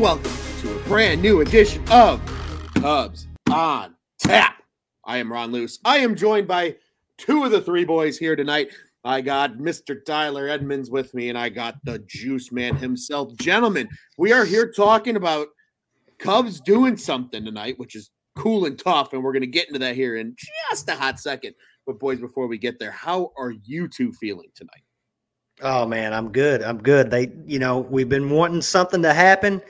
Welcome to a brand new edition of Cubs on Tap. I am Ron Luce. I am joined by two of the three boys here tonight. I got Mr. Tyler Edmonds with me, and I got the Juice Man himself. Gentlemen, we are here talking about Cubs doing something tonight, which is cool and tough, and we're going to get into that here in just a hot second. But boys, before we get there, how are you two feeling tonight? Oh man, I'm good. I'm good. They, you know, we've been wanting something to happen.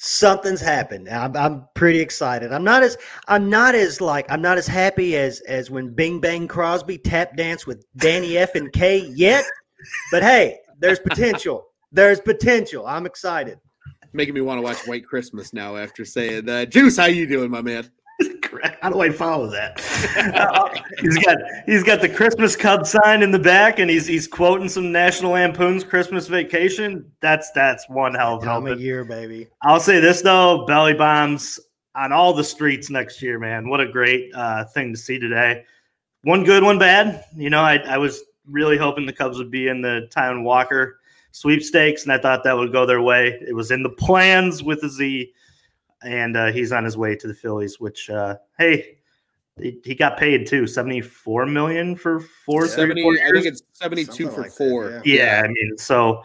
Something's happened. I'm, I'm pretty excited. I'm not as I'm not as like I'm not as happy as as when Bing Bang Crosby tap danced with Danny F and K yet. But hey, there's potential. There's potential. I'm excited. Making me want to watch White Christmas now after saying that. Juice, how you doing, my man? How do I follow that? he's got he's got the Christmas Cub sign in the back, and he's he's quoting some National Lampoon's Christmas Vacation. That's that's one hell of Time of year, baby. I'll say this though: belly bombs on all the streets next year, man. What a great uh, thing to see today. One good, one bad. You know, I, I was really hoping the Cubs would be in the Taijuan Walker sweepstakes, and I thought that would go their way. It was in the plans with the Z, and uh, he's on his way to the Phillies. Which, uh, hey, he, he got paid too seventy four million for four, three, 70, four I think it's 72 for like that, four. Yeah, I mean, so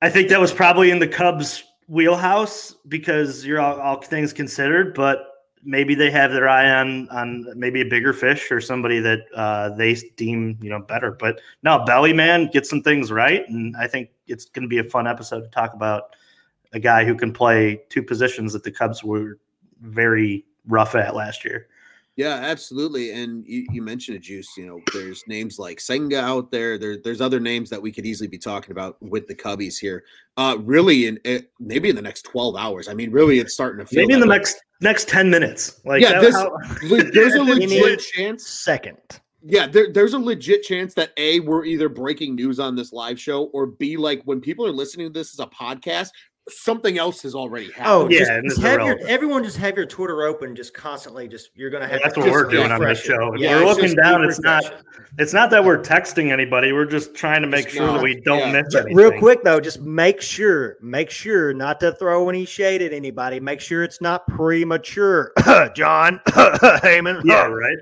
I think that was probably in the Cubs' wheelhouse because you're all, all things considered, but maybe they have their eye on on maybe a bigger fish or somebody that uh, they deem you know better. But no, Belly Man get some things right, and I think it's going to be a fun episode to talk about a guy who can play two positions that the Cubs were very rough at last year. Yeah, absolutely. And you, you mentioned a juice. You know, there's names like Senga out there. There, there's other names that we could easily be talking about with the Cubbies here. Uh, really, in it, maybe in the next 12 hours. I mean, really, it's starting to feel Maybe in the way. next next ten minutes. Like Yeah, that- this- how- there's a legit chance. Second. Yeah, there, there's a legit chance that A, we're either breaking news on this live show, or B, like when people are listening to this as a podcast, something else has already happened. Oh, Yeah, just, just it's have your everyone just have your Twitter open, just constantly. Just you're gonna have. That's what we're doing on this show. Yeah, we're looking down. It's not. It's not that we're texting anybody. We're just trying to make Just sure not, that we don't yeah. miss Ju- anything. Real quick though, just make sure, make sure not to throw any shade at anybody. Make sure it's not premature, Jon Heyman. Yeah, right.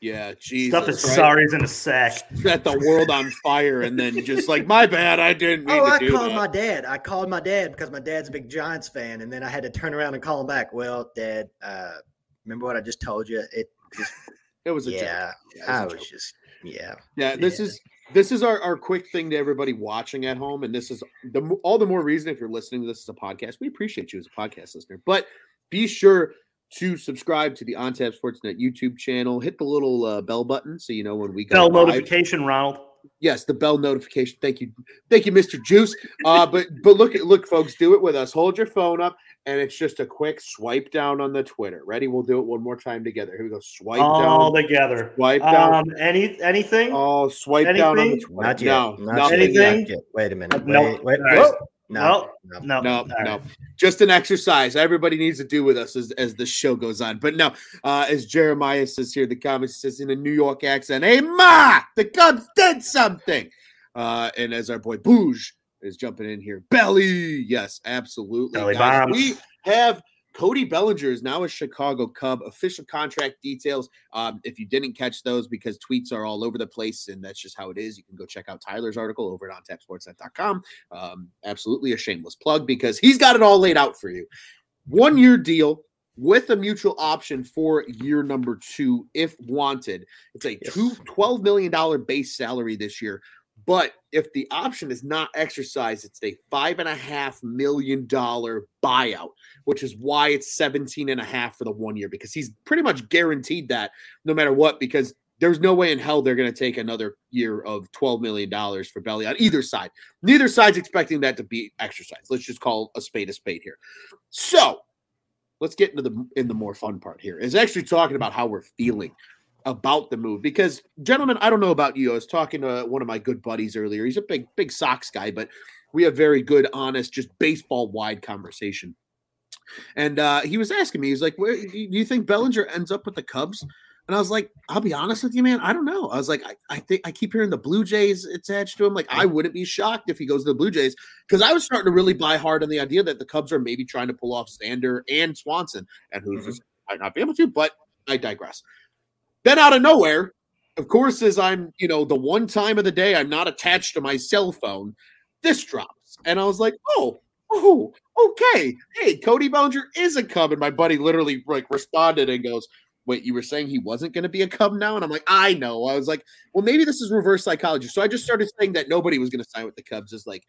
Yeah, Jesus. Stuff is right? sorry's in a sack. Set the world on fire and then just like, my bad, I didn't mean Oh, to I do called that. my dad. I called my dad because my dad's a big Giants fan, and then I had to turn around and call him back. Well, Dad, uh, remember what I just told you? It just It was a joke. yeah, Yeah, it I was a was joke. just yeah. Yeah, this Yeah. is this is our, our quick thing to everybody watching at home, and this is the all the more reason if you're listening to this as a podcast, we appreciate you as a podcast listener. But be sure to subscribe to the OnTap Sportsnet YouTube channel. Hit the little uh, bell button so you know when we go Bell live. notification, Ronald. Yes, the bell notification. Thank you, thank you, Mr. Juice. Uh, but but look at look, folks, do it with us. Hold your phone up, and it's just a quick swipe down on the Twitter. Ready? We'll do it one more time together. Here we go. Swipe All down. All together. Swipe down. Um, any anything? Oh, swipe down on the? Twitter. Not yet. No, not nothing yet, yet. Anything? not yet. Wait a minute. No. Wait, wait, All right. No, No. no. No, No, All right. no, just an exercise. Everybody needs to do with us as, as the show goes on. But no, uh, as Jeremiah says here, the comments says in a New York accent, "Hey ma, the Cubs did something." Uh, and as our boy Bouge is jumping in here, belly, yes, absolutely. Belly Guys, bombs. we have Cody Bellinger is now a Chicago Cub. Official contract details. Um, if you didn't catch those because tweets are all over the place and that's just how it is, you can go check out Tyler's article over at ontapsportsnet.com. Um, absolutely a shameless plug because he's got it all laid out for you. One year deal with a mutual option for year number two if wanted. It's a two, $12 million base salary this year. But if the option is not exercised, it's a five and a half million dollar buyout, which is why it's 17 and a half for the one year because he's pretty much guaranteed that no matter what, because there's no way in hell they're going to take another year of $12 million for Belly on either side. Neither side's expecting that to be exercised. Let's just call a spade a spade here. So let's get into the in the more fun part here. Is actually talking about how we're feeling about the move because gentlemen i don't know about you i was talking to one of my good buddies earlier he's a big big sox guy but we have very good honest just baseball wide conversation and uh he was asking me he's like where do you think bellinger ends up with the cubs And I was like, I'll be honest with you, man. I don't know. I was like, I, I think I keep hearing the Blue Jays attached to him. Like, I wouldn't be shocked if he goes to the Blue Jays because I was starting to really buy hard on the idea that the Cubs are maybe trying to pull off Xander and Swanson, and who's mm-hmm. might not be able to. But I digress. Then out of nowhere, of course, as I'm, you know, the one time of the day I'm not attached to my cell phone, this drops. And I was like, oh, oh, okay. Hey, Cody Bellinger is a Cub. And my buddy literally like responded and goes, Wait, you were saying he wasn't going to be a Cub now? And I'm like, I know. I was like, well, maybe this is reverse psychology. So I just started saying that nobody was going to sign with the Cubs. Is like,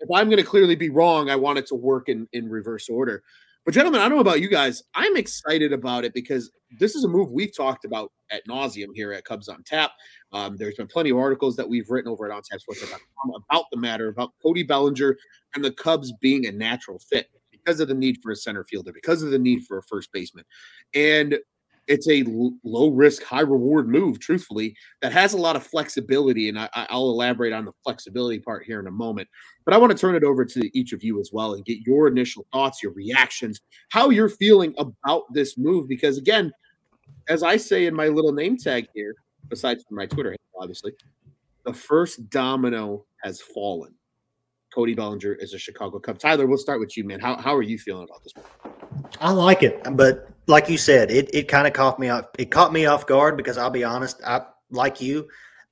if I'm going to clearly be wrong, I want it to work in in reverse order. But gentlemen, I don't know about you guys. I'm excited about it because this is a move we've talked about at nauseum here at Cubs on Tap. Um, there's been plenty of articles that we've written over at OnTapSports.com about the matter about Cody Bellinger and the Cubs being a natural fit because of the need for a center fielder, because of the need for a first baseman, and it's a low risk, high reward move, truthfully, that has a lot of flexibility. And I, will elaborate on the flexibility part here in a moment. But I want to turn it over to each of you as well and get your initial thoughts, your reactions, how you're feeling about this move. Because again, as I say in my little name tag here, besides from my Twitter, handle, obviously, the first domino has fallen. Cody Bellinger is a Chicago Cub. Tyler, we'll start with you, man. How, how are you feeling about this? I like it, but like you said, it, it kind of caught me off. It caught me off guard because I'll be honest, I like you,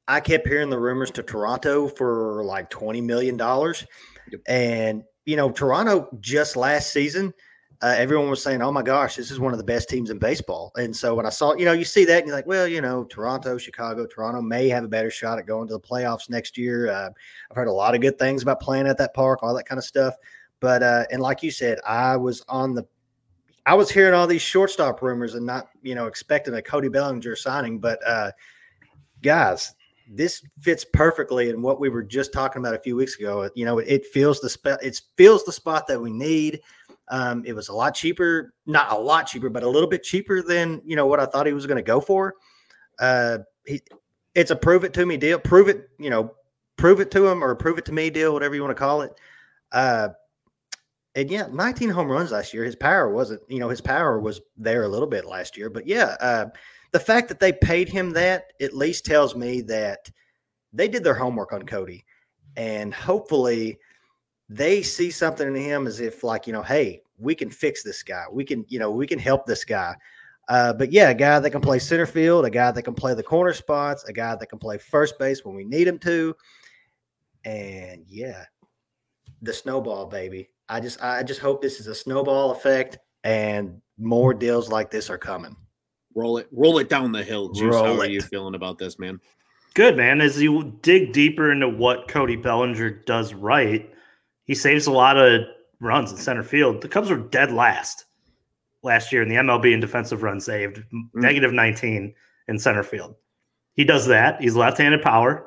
I kept hearing the rumors to Toronto for like twenty million dollars, and you know Toronto just last season, uh, everyone was saying, "Oh my gosh, this is one of the best teams in baseball." And so when I saw, you know, you see that and you're like, "Well, you know, Toronto, Chicago, Toronto may have a better shot at going to the playoffs next year." Uh, I've heard a lot of good things about playing at that park, all that kind of stuff. But uh, and like you said, I was on the I was hearing all these shortstop rumors and not, you know, expecting a Cody Bellinger signing. But uh, guys, this fits perfectly in what we were just talking about a few weeks ago. You know, it, it feels the spot. It feels the spot that we need. Um, it was a lot cheaper, not a lot cheaper, but a little bit cheaper than you know what I thought he was going to go for. Uh, he, it's a prove it to me deal. Prove it, you know, prove it to him or prove it to me deal, whatever you want to call it. Uh, and yeah, 19 home runs last year. His power wasn't, you know, his power was there a little bit last year. But yeah, uh, the fact that they paid him that at least tells me that they did their homework on Cody. And hopefully they see something in him as if, like, you know, hey, we can fix this guy. We can, you know, we can help this guy. Uh, but yeah, a guy that can play center field, a guy that can play the corner spots, a guy that can play first base when we need him to. And yeah, the snowball, baby. I just I just hope this is a snowball effect and more deals like this are coming. Roll it, roll it down the hill. Juice. Roll How are you feeling about this, man? Good, man. As you dig deeper into what Cody Bellinger does right, he saves a lot of runs in center field. The Cubs were dead last last year in the MLB in defensive runs saved, mm. negative 19 in center field. He does that. He's left-handed power.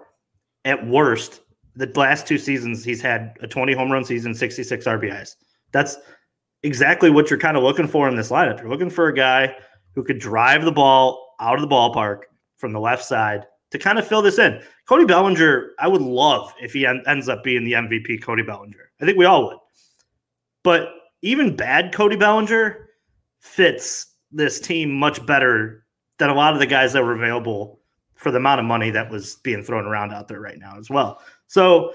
At worst, the last two seasons he's had a 20 home run season, 66 RBIs. That's exactly what you're kind of looking for in this lineup. You're looking for a guy who could drive the ball out of the ballpark from the left side to kind of fill this in. Cody Bellinger, I would love if he en- ends up being the MVP Cody Bellinger. I think we all would. But even bad Cody Bellinger fits this team much better than a lot of the guys that were available for the amount of money that was being thrown around out there right now as well. So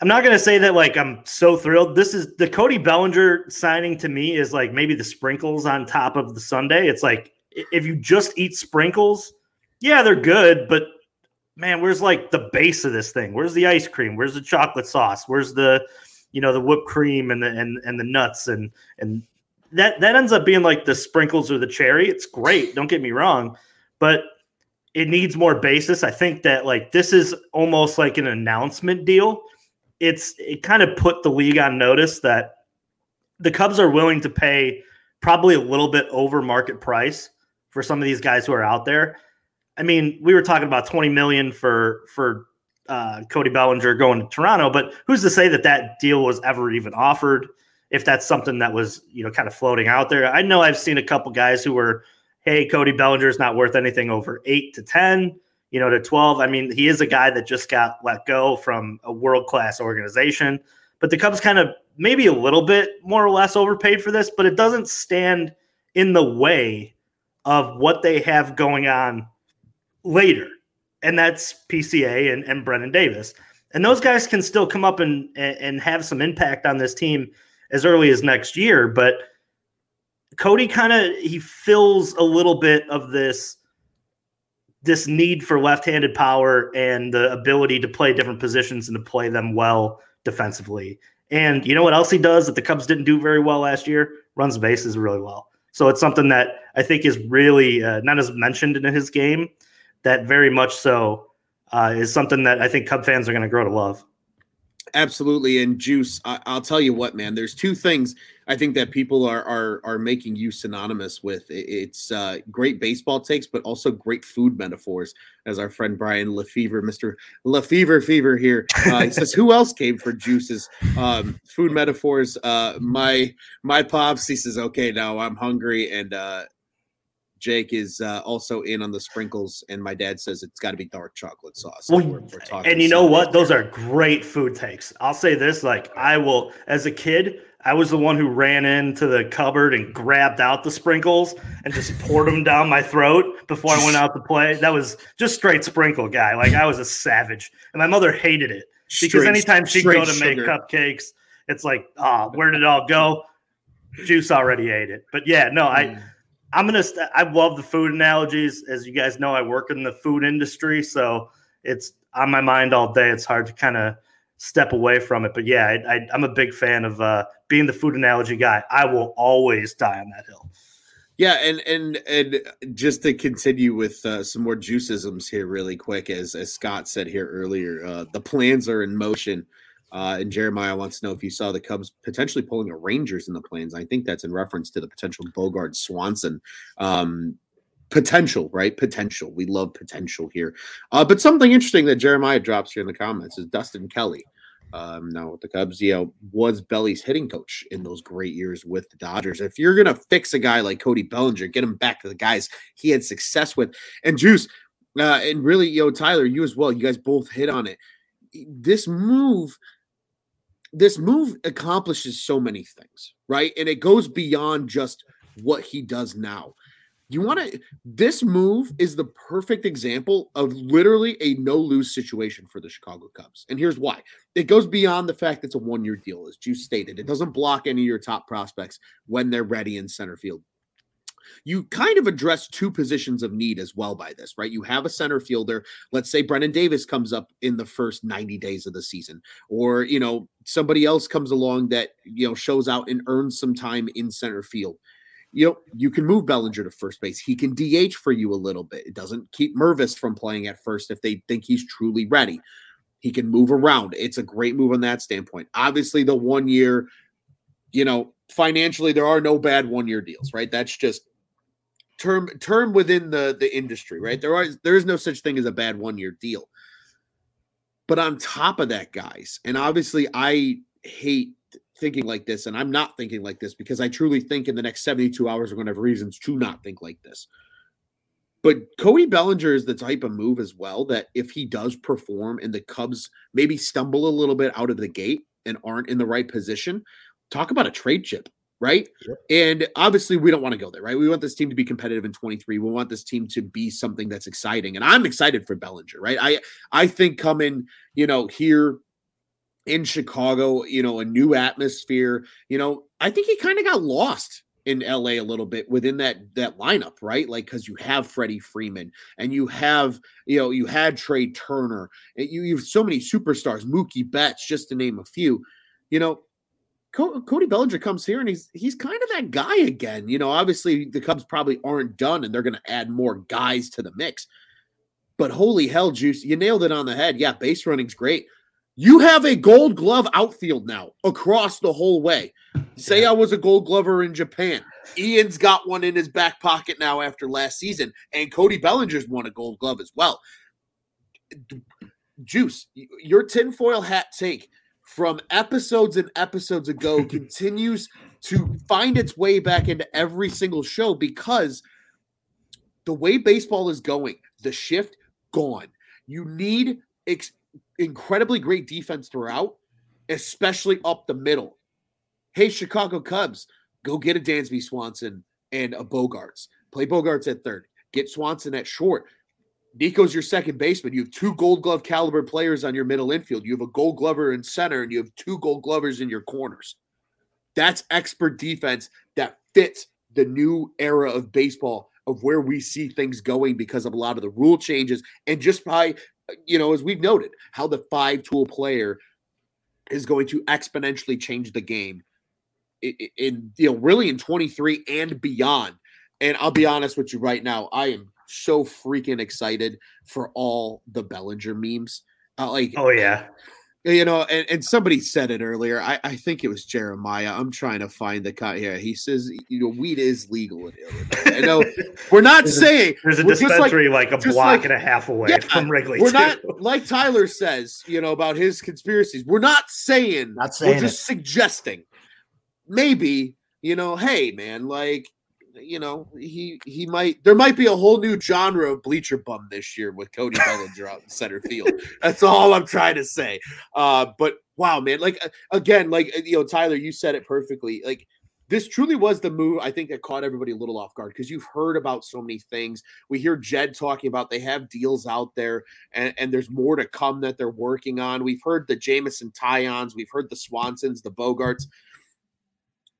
I'm not to say that like I'm so thrilled. This is the Cody Bellinger signing to me is like maybe the sprinkles on top of the Sunday. It's like if you just eat sprinkles, yeah, they're good, but man, where's like the base of this thing? Where's the ice cream? Where's the chocolate sauce? Where's the you know the whipped cream and the and and the nuts and and that that ends up being like the sprinkles or the cherry. It's great, don't get me wrong, but it needs more basis. I think that like this is almost like an announcement deal. It's it kind of put the league on notice that the Cubs are willing to pay probably a little bit over market price for some of these guys who are out there. I mean, we were talking about 20 million for for uh, Cody Bellinger going to Toronto, but who's to say that that deal was ever even offered? If that's something that was you know kind of floating out there, I know I've seen a couple guys who were hey, Cody Bellinger is not worth anything over eight to 10, you know, to 12. I mean, he is a guy that just got let go from a world class organization. But the Cubs kind of maybe a little bit more or less overpaid for this, but it doesn't stand in the way of what they have going on later. And that's PCA and, and Brennen Davis. And those guys can still come up and, and have some impact on this team as early as next year. But Cody kind of he fills a little bit of this this need for left-handed power and the ability to play different positions and to play them well defensively. And you know what else he does that the Cubs didn't do very well last year? Runs bases really well. So it's something that I think is really uh, not as mentioned in his game. That very much so uh, is something that I think Cub fans are going to grow to love. Absolutely, and Juice, I, will tell you what, man. There's two things I think that people are are are making you synonymous with. It's uh, great baseball takes, but also great food metaphors. As our friend Brian Lefevre, Mister Lefevre Fever here, uh, he says, "Who else came for Juice's um, food metaphors?" Uh, my my pops. He says, "Okay, now I'm hungry," and uh, Jake is uh, also in on the sprinkles, and my dad says it's got to be dark chocolate sauce. Well, we're, we're and you know what? Those are great food takes. I'll say this: like I will, as a kid, I was the one who ran into the cupboard and grabbed out the sprinkles and just poured them down my throat before I went out to play. That was just straight sprinkle guy. Like I was a savage, and my mother hated it because straight, anytime she'd go to sugar. make cupcakes, it's like, ah, oh, where did it all go? Juice already ate it. But yeah, no, I. Mm I'm gonna. St- I love the food analogies. As you guys know, I work in the food industry, so it's on my mind all day. It's hard to kind of step away from it. But yeah, I, am a big fan of uh, being the food analogy guy. I will always die on that hill. Yeah, and and and just to continue with uh, some more juicisms here, really quick, as as Scott said here earlier, uh, the plans are in motion. Uh, and Jeremiah wants to know if you saw the Cubs potentially pulling a Rangers in the plans. I think that's in reference to the potential Bogart Swanson um, potential, right? Potential. We love potential here. Uh, but something interesting that Jeremiah drops here in the comments is Dustin Kelly. Um, now with the Cubs, you know, was Belly's hitting coach in those great years with the Dodgers. If you're gonna fix a guy like Cody Bellinger, get him back to the guys he had success with, and Juice, uh, and really, yo, Tyler, you as well. You guys both hit on it. This move this move accomplishes so many things, right? And it goes beyond just what he does now. You want to, this move is the perfect example of literally a no lose situation for the Chicago Cubs. And here's why it goes beyond the fact it's a one year deal, as Juice stated. It doesn't block any of your top prospects when they're ready in center field you kind of address two positions of need as well by this, right? You have a center fielder. Let's say Brennen Davis comes up in the first 90 days of the season, or, you know, somebody else comes along that, you know, shows out and earns some time in center field. You know, you can move Bellinger to first base. He can DH for you a little bit. It doesn't keep Mervis from playing at first if they think he's truly ready. He can move around. It's a great move on that standpoint. Obviously, the one year, you know, financially, there are no bad one year deals, right? That's just term term within the the industry, right? There are there is no such thing as a bad one year deal. But on top of that, guys, and obviously I hate thinking like this, and I'm not thinking like this because I truly think in the next 72 hours we're going to have reasons to not think like this. But Cody Bellinger is the type of move as well that if he does perform and the Cubs maybe stumble a little bit out of the gate and aren't in the right position, talk about a trade chip right? Yep. And obviously, we don't want to go there, right? We want this team to be competitive in 23. We want this team to be something that's exciting. And I'm excited for Bellinger, right? I I think coming, you know, here in Chicago, you know, a new atmosphere, you know, I think he kind of got lost in LA a little bit within that that lineup, right? Like because you have Freddie Freeman and you have you know you had Trea Turner, you you have so many superstars, Mookie Betts, just to name a few. You know, Cody Bellinger comes here and he's he's kind of that guy again. You know, obviously the Cubs probably aren't done and they're going to add more guys to the mix. But holy hell, Juice, you nailed it on the head. Yeah, base running's great. You have a gold glove outfield now across the whole way. Seiya was a gold glover in Japan. Ian's got one in his back pocket now after last season, and Cody Bellinger's won a gold glove as well. Juice, your tinfoil hat take from episodes and episodes ago continues to find its way back into every single show because the way baseball is going, the shift gone. You need ex- incredibly great defense throughout, especially up the middle. Hey, Chicago Cubs, go get a Dansby Swanson and a Bogaerts. Play Bogaerts at third. Get Swanson at short. Nico's your second baseman. You have two gold glove caliber players on your middle infield. You have a gold glover in center, and you have two gold glovers in your corners. That's expert defense that fits the new era of baseball of where we see things going because of a lot of the rule changes and just by you know as we've noted how the five tool player is going to exponentially change the game in, in you know really in 23 and beyond. And i'll be honest with you right now i am so freaking excited for all the bellinger memes. Uh, like oh yeah you know, and, and somebody said it earlier. I, I think it was Jeremiah. I'm trying to find the cut here. He says, you know, weed is legal in Illinois. I know we're not there's saying a, there's a dispensary like, like, a block like, and a half away yeah, from Wrigley. We're too. not like Tyler says, you know, about his conspiracies. We're not saying, not saying we're just it. suggesting. Maybe, you know, hey man, like you know, he he might there might be a whole new genre of bleacher bum this year with Cody Bellinger out in center field. That's all I'm trying to say. Uh, but wow, man, like again, like you know, Tyler, you said it perfectly. Like this truly was the move I think that caught everybody a little off guard because you've heard about so many things. We hear Jed talking about they have deals out there and, and there's more to come that they're working on. We've heard the Jameson Taillons, we've heard the Swansons, the Bogaerts.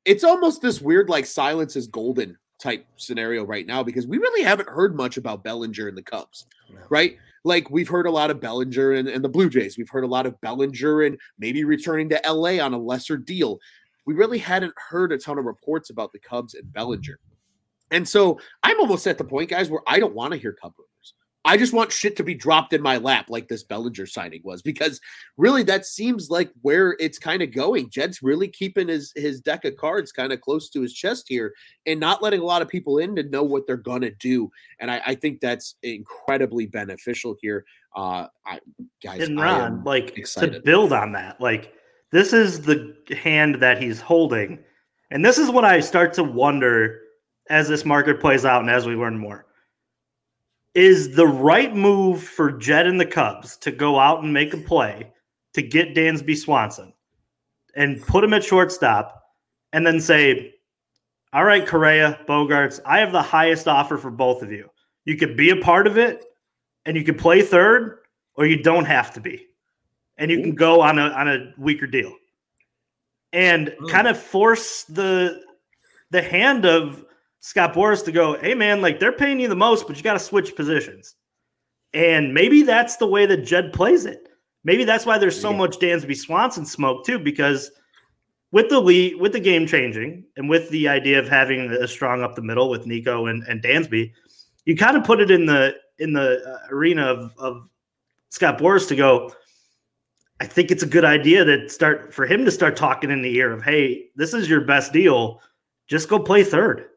It's almost this weird like silence is golden type scenario right now because we really haven't heard much about Bellinger and the Cubs, no. right? Like we've heard a lot of Bellinger and, and the Blue Jays. We've heard a lot of Bellinger and maybe returning to LA on a lesser deal. We really hadn't heard a ton of reports about the Cubs and Bellinger. And so I'm almost at the point, guys, where I don't want to hear Cub I just want shit to be dropped in my lap like this Bellinger signing was because really that seems like where it's kind of going. Jed's really keeping his his deck of cards kind of close to his chest here and not letting a lot of people in to know what they're gonna do. And I, I think that's incredibly beneficial here. Uh I guys and Ron, like excited. to build on that, like this is the hand that he's holding. And this is what I start to wonder as this market plays out and as we learn more is the right move for Jed and the Cubs to go out and make a play to get Dansby Swanson and put him at shortstop and then say, All right, Correa, Bogaerts, I have the highest offer for both of you. You could be a part of it and you could play third, or you don't have to be. And you can go on a on a weaker deal. And mm. kind of force the the hand of Scott Boras to go, hey man, like they're paying you the most, but you got to switch positions. And maybe that's the way that Jed plays it. Maybe that's why there's so yeah. much Dansby Swanson smoke too, because with the lead, with the game changing, and with the idea of having a strong up the middle with Nico and, and Dansby, you kind of put it in the in the uh, arena of, of Scott Boras to go. I think it's a good idea to start for him to start talking in the ear of, hey, this is your best deal. Just go play third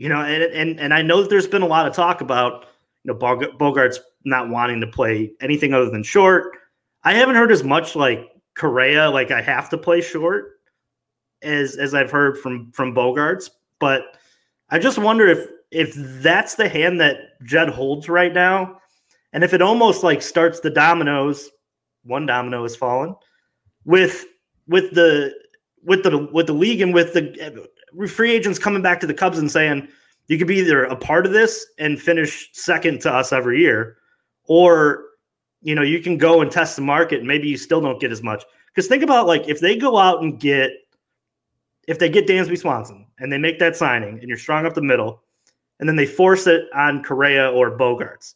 you know, and and and I know that there's been a lot of talk about you know Bogart's not wanting to play anything other than short. I haven't heard as much like Correa, like I have to play short, as as I've heard from from Bogaerts. But I just wonder if if that's the hand that Jed holds right now, and if it almost like starts the dominoes, one domino has fallen with with the with the with the league and with the free agents coming back to the Cubs and saying you could be either a part of this and finish second to us every year, or you know you can go and test the market and maybe you still don't get as much. Because think about like if they go out and get if they get Dansby Swanson and they make that signing and you're strong up the middle, and then they force it on Correa or Bogaerts,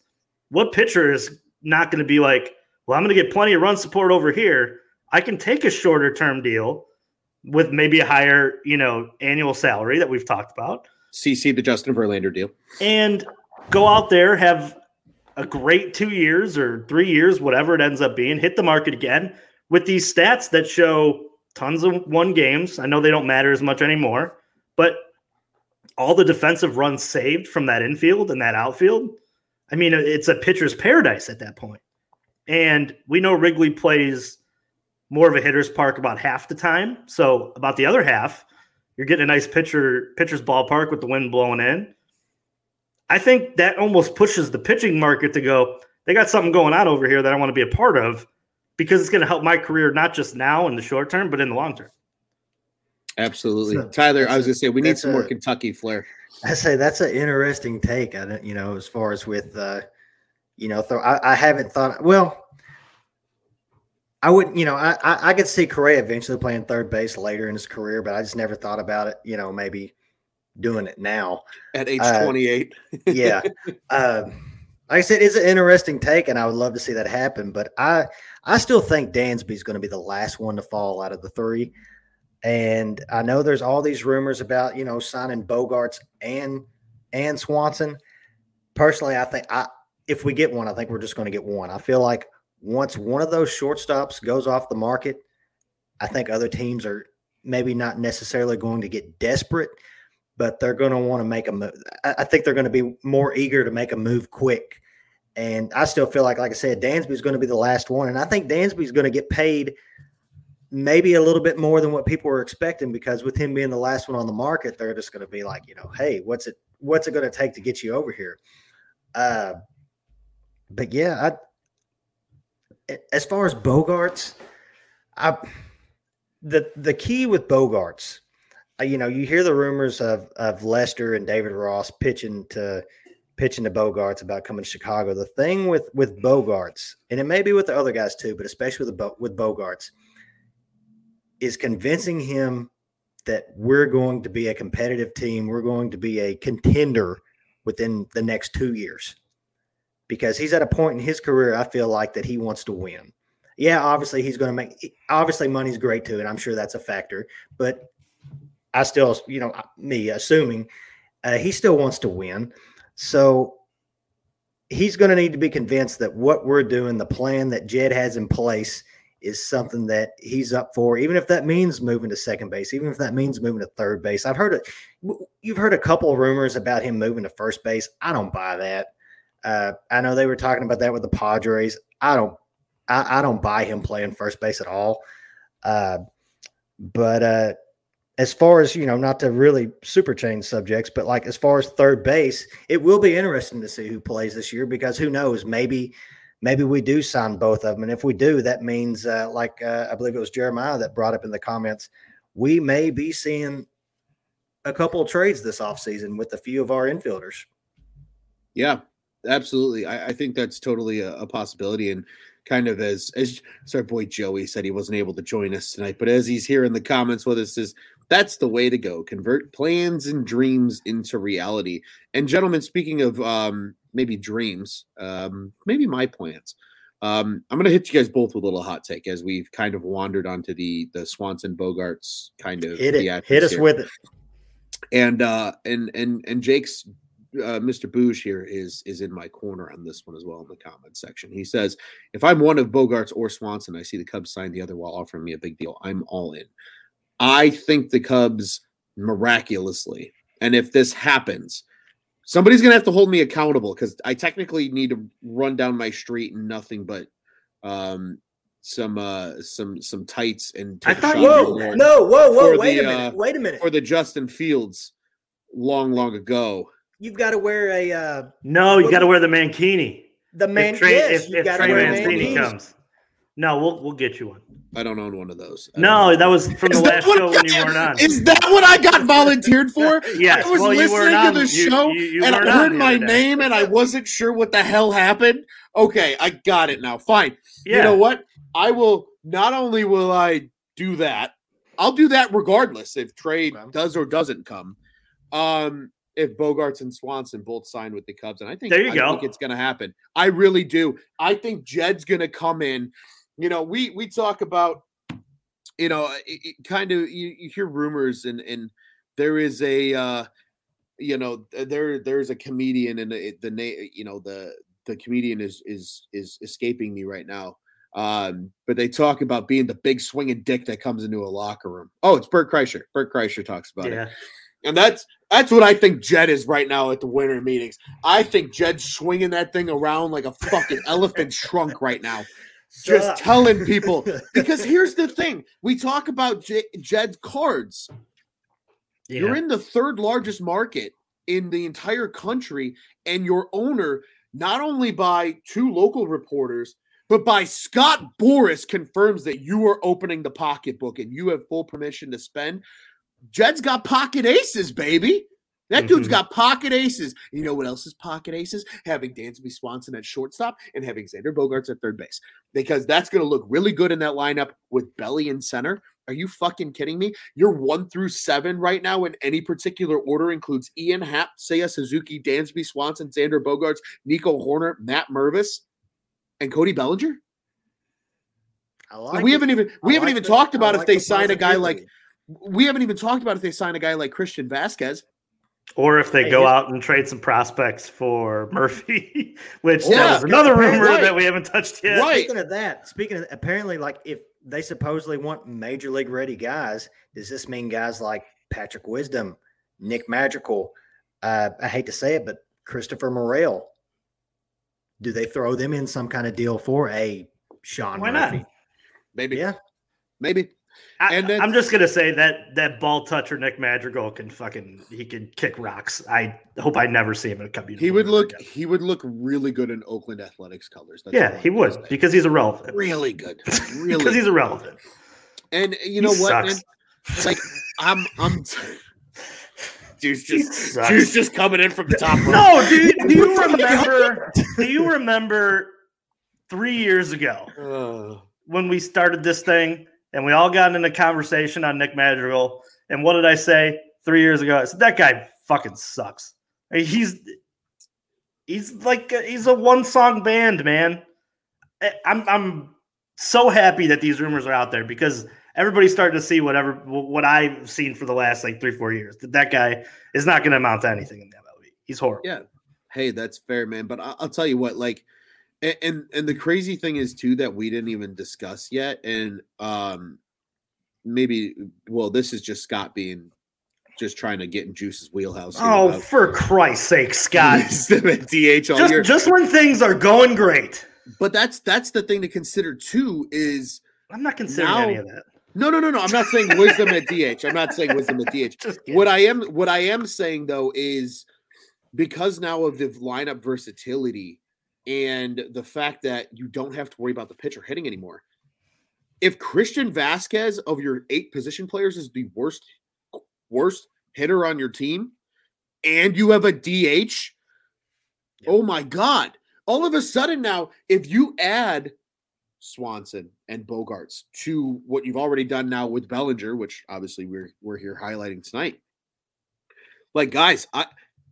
what pitcher is not going to be like, well, I'm going to get plenty of run support over here. I can take a shorter term deal with maybe a higher, you know, annual salary that we've talked about. CC the Justin Verlander deal. And go out there, have a great two years or three years, whatever it ends up being, hit the market again with these stats that show tons of one games. I know they don't matter as much anymore, but all the defensive runs saved from that infield and that outfield. I mean, it's a pitcher's paradise at that point. And we know Wrigley plays more of a hitter's park about half the time. So about the other half, you're getting a nice pitcher pitcher's ballpark with the wind blowing in. I think that almost pushes the pitching market to go, they got something going on over here that I want to be a part of because it's going to help my career not just now in the short term, but in the long term. Absolutely, So, Tyler. I was that's a- gonna say we need that's some more Kentucky flair. I say that's an interesting take. I don't, you know, as far as with, uh, you know, th- I, I haven't thought. Well, I wouldn't, you know, I, I I could see Correa eventually playing third base later in his career, but I just never thought about it. You know, maybe doing it now. At age Uh, 28, Yeah. um, like I said, it's an interesting take, and I would love to see that happen. But I, I still think Dansby's going to be the last one to fall out of the three. And I know there's all these rumors about you know signing Bogaerts and and Swanson. Personally, I think I if we get one, I think we're just going to get one. I feel like once one of those shortstops goes off the market, I think other teams are maybe not necessarily going to get desperate, but they're going to want to make a move. I think they're going to be more eager to make a move quick. And I still feel like, like I said, Dansby's going to be the last one. And I think Dansby's going to get paid maybe a little bit more than what people were expecting because with him being the last one on the market, they're just going to be like, you know, hey, what's it what's it going to take to get you over here? Uh, but yeah, I as far as Bogaerts, I the the key with Bogaerts, uh, you know, you hear the rumors of of Lester and David Ross pitching to pitching to Bogaerts about coming to Chicago. The thing with with Bogaerts, and it may be with the other guys too, but especially with the, with Bogaerts, is convincing him that we're going to be a competitive team. We're going to be a contender within the next two years, because he's at a point in his career. I feel like that he wants to win. Yeah, obviously he's going to make. Obviously, money's great too, and I'm sure that's a factor. But I still, you know, me assuming uh, he still wants to win. So he's going to need to be convinced that what we're doing, the plan that Jed has in place, is something that he's up for, even if that means moving to second base, even if that means moving to third base. I've heard it. You've heard a couple of rumors about him moving to first base. I don't buy that. Uh, I know they were talking about that with the Padres. I don't. I, I don't buy him playing first base at all. Uh, but uh, as far as you know, not to really super change subjects, but like as far as third base, it will be interesting to see who plays this year because who knows? Maybe, maybe we do sign both of them, and if we do, that means uh, like uh, I believe it was Jeremiah that brought up in the comments, we may be seeing a couple trades this offseason with a few of our infielders. Yeah, absolutely. I, I think that's totally a, a possibility. And kind of as as our boy Joey said he wasn't able to join us tonight, but as he's here in the comments with us, is that's the way to go. Convert plans and dreams into reality. And gentlemen, speaking of um maybe dreams, um, maybe my plans. Um, I'm gonna hit you guys both with a little hot take as we've kind of wandered onto the the Swanson Bogaerts kind of Hit it, hit us here with it. and uh and and and jake's uh, mr bouge here is is in my corner on this one as well in the comment section he says if i'm one of bogaerts or swanson i see the cubs sign the other while offering me a big deal i'm all in i think the cubs miraculously and if this happens somebody's gonna have to hold me accountable because i technically need to run down my street and nothing but um some uh some some tights and I thought shot you- at the Whoa, no, whoa, whoa, wait the, a minute, uh, wait a minute. for the Justin Fields long, long ago. You've got to wear a uh, No, you What got to wear the mankini. the man. if Trey, yes, if, if Trey to wear a Mancini Mancini. comes. No, we'll we'll get you one. I don't own one of those. No, know. that was from the Is that last show when you weren't on. Is that what I got volunteered for? Yes, I was well, listening on. to the You- show you- you and I on heard my day. name and I wasn't sure what the hell happened. Okay, I got it now. Fine. Yeah. You know what? I will not only will I do that, I'll do that regardless if Trey Okay. does or doesn't come. Um, if Bogaerts and Swanson both sign with the Cubs, and I think There you I go. think it's going to happen. I really do. I think Jed's going to come in. You know, we we talk about, you know, it, it kind of you, you hear rumors and and there is a, uh, you know, there there's a comedian and the, the name, you know, the the comedian is is is escaping me right now. Um, but they talk about being the big swinging dick that comes into a locker room. Oh, it's Bert Kreischer. Bert Kreischer talks about it. And that's that's what I think Jed is right now at the winter meetings. I think Jed's swinging that thing around like a fucking elephant trunk right now, just telling people. Because here's the thing: we talk about J- Jed's cards. You're in the third largest market in the entire country, and your owner, not only by two local reporters, but by Scott Boras, confirms that you are opening the pocketbook and you have full permission to spend. Jed's got pocket aces, baby. That dude's Mhm. got pocket aces. You know what else is pocket aces? Having Dansby Swanson at shortstop and having Xander Bogaerts at third base. Because that's going to look really good in that lineup with Belly in center. Are you fucking kidding me? You're one through seven right now in any particular order includes Ian Happ, Seiya Suzuki, Dansby Swanson, Xander Bogaerts, Nico Hoerner, Matt Mervis, and Cody Bellinger. I And like we it. haven't even we I haven't like even the- talked I about if like they the sign a guy like positivity. We haven't even talked about if they sign a guy like Christian Vasquez. Or if they go out and trade some prospects for Murphy, which Yeah, that was another rumor right. that we haven't touched yet. Right. Speaking of that, speaking of apparently, like if they supposedly want major league ready guys, does this mean guys like Patrick Wisdom, Nick Madrigal? Uh, I hate to say it, but Christopher Morel. Do they throw them in some kind of deal for a Sean Why not? Murphy? Maybe. Yeah, Maybe. I, And then- I'm just gonna say that that ball toucher Nick Madrigal can fucking he can kick rocks. I hope I never see him in a Cub. He would look again. he would look really good in Oakland Athletics colors. That's Yeah, he would because he's irrelevant. really good. really Because he's irrelevant. And you He know what, sucks. man? Like I'm I'm Dude's just dude's just coming in from the top. No, you, do you remember? do you remember three years ago Uh, when we started this thing and we all got in a conversation on Nick Madrigal? And what did I say three years ago? I said that guy fucking sucks. He's he's like a, he's a one song band, man. I'm I'm so happy that these rumors are out there because everybody's starting to see whatever what I've seen for the last like three four years. That that guy is not going to amount to anything in the MLB. He's horrible. Yeah. hey, that's fair, man. But I'll tell you what, like, and, and and the crazy thing is too that we didn't even discuss yet, and um, maybe well, this is just Scott being just trying to get in Juice's wheelhouse. Oh, about- for Christ's sake, Scott! DH all year. just just when things are going great, But that's that's the thing to consider too. Is I'm not considering Now- any of that. no, no, no, no. I'm not saying wisdom at DH. I'm not saying wisdom at DH. Just. What I am what I am saying though is because now of the lineup versatility and the fact that you don't have to worry about the pitcher hitting anymore. If Christian Vasquez of your eight position players is the worst worst hitter on your team and you have a DH, oh my god. All of a sudden now if you add Swanson and Bogaerts to what you've already done now with Bellinger, which obviously we're we're here highlighting tonight. Like guys, I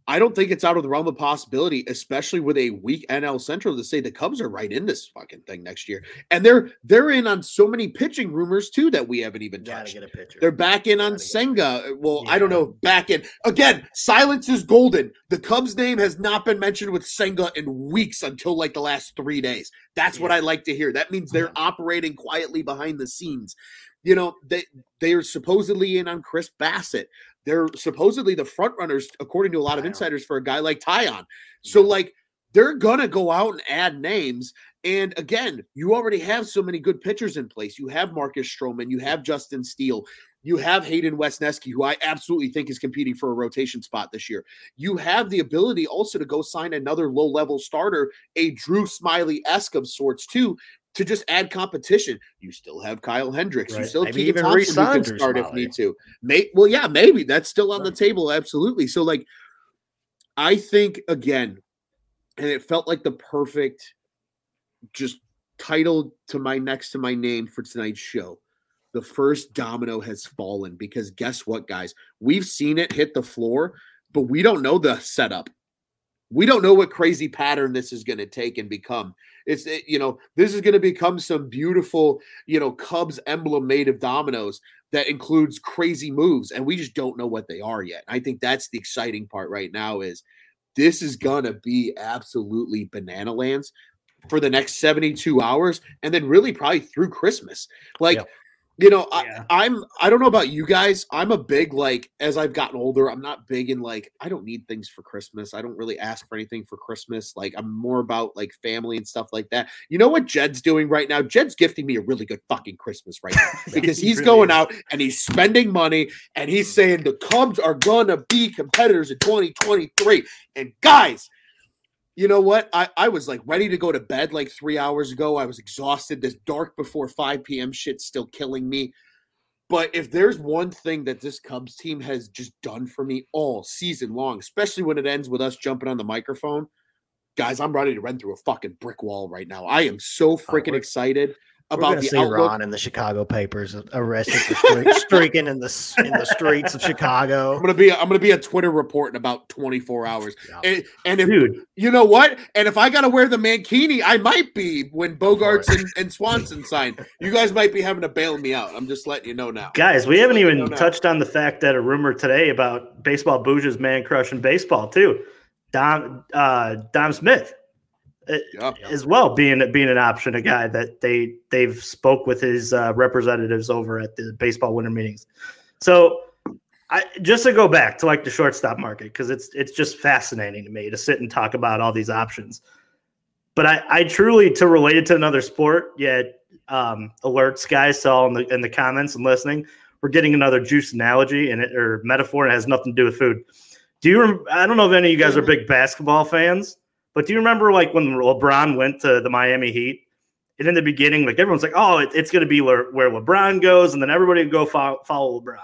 I don't think it's out of the realm of possibility, especially with a weak NL Central, to say the Cubs are right in this fucking thing next year, and they're they're in on so many pitching rumors too that we haven't even touched. get a pitcher. They're back in on Senga. Well, I don't know. Back in again. Silence is golden. The Cubs' name has not been mentioned with Senga in weeks until like the last three days. That's what I like to hear. That means they're mm-hmm. operating quietly behind the scenes. You know, they they are supposedly in on Chris Bassitt. They're supposedly the front runners, according to a lot of insiders, for a guy like Taillon. So, like, they're gonna go out and add names. And again, you already have so many good pitchers in place. You have Marcus Stroman, you have Justin Steele, you have Hayden Wesneski, who I absolutely think is competing for a rotation spot this year. You have the ability also to go sign another low level starter, a Drew Smyly esque of sorts, too, to just add competition. You still have Kyle Hendricks. You Right. still Maybe Keegan even Thompson who can start if need to. May, well, yeah, maybe that's still on the table. Absolutely. So, like, I think again, and it felt like the perfect just title to my next to my name for tonight's show. The first domino has fallen because guess what, guys? We've seen it hit the floor, but we don't know the setup. We don't know what crazy pattern this is going to take and become. It's it- you know this is going to become some beautiful you know Cubs emblem made of dominoes that includes crazy moves, and we just don't know what they are yet. I think that's the exciting part right now. Is this is gonna be absolutely banana lands for the next 72 hours and then really probably through Christmas. Like. You know, Yeah. I, I'm I don't know about you guys. I'm a big like as I've gotten older, I'm not big in like I don't need things for Christmas. I don't really ask for anything for Christmas. Like I'm more about like family and stuff like that. You know what Jed's doing right now? Jed's gifting me a really good fucking Christmas right now because he's really going is. out and he's spending money and he's mm-hmm. saying the Cubs are gonna be competitors in 2023. And guys, you know what? I, I was like ready to go to bed like three hours ago. I was exhausted. This dark before 5 p.m. shit's still killing me. But if there's one thing that this Cubs team has just done for me all season long, especially when it ends with us jumping on the microphone, guys, I'm ready to run through a fucking brick wall right now. I am so oh, freaking excited about the see outlook. Ron in the Chicago papers arrested for streak, streaking in the in the streets of Chicago. I'm gonna be I'm gonna be a Twitter report in about 24 hours. Yeah. And, and if Dude, you know what, and if I gotta wear the mankini, I might be when Bogaerts and, and Swanson sign. You guys might be having to bail me out. I'm just letting you know now. guys, we haven't even know touched on the fact that a rumor today about baseball bouge's man crushing baseball too. Dom uh, Dom Smith Yeah. as well being being an option, a guy that they they've spoke with his uh, representatives over at the baseball winter meetings. So I just to go back to like the shortstop market because it's it's just fascinating to me to sit and talk about all these options. But I, I truly to relate it to another sport, yeah, um, alerts guys saw in the in the comments and listening. We're getting another juice analogy and it or metaphor and it has nothing to do with food. Do you? Rem- I don't know if any of you guys are big basketball fans, but do you remember like when LeBron went to the Miami Heat? And in the beginning, like everyone's like, "Oh, it, it's going to be where, where LeBron goes," and then everybody would go follow, follow LeBron.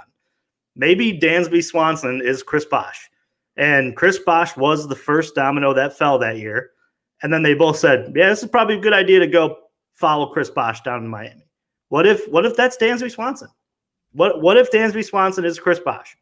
Maybe Dansby Swanson is Chris Bosh, and Chris Bosh was the first domino that fell that year. And then they both said, "Yeah, this is probably a good idea to go follow Chris Bosh down in Miami." What if what if that's Dansby Swanson? What what if Dansby Swanson is Chris Bosh?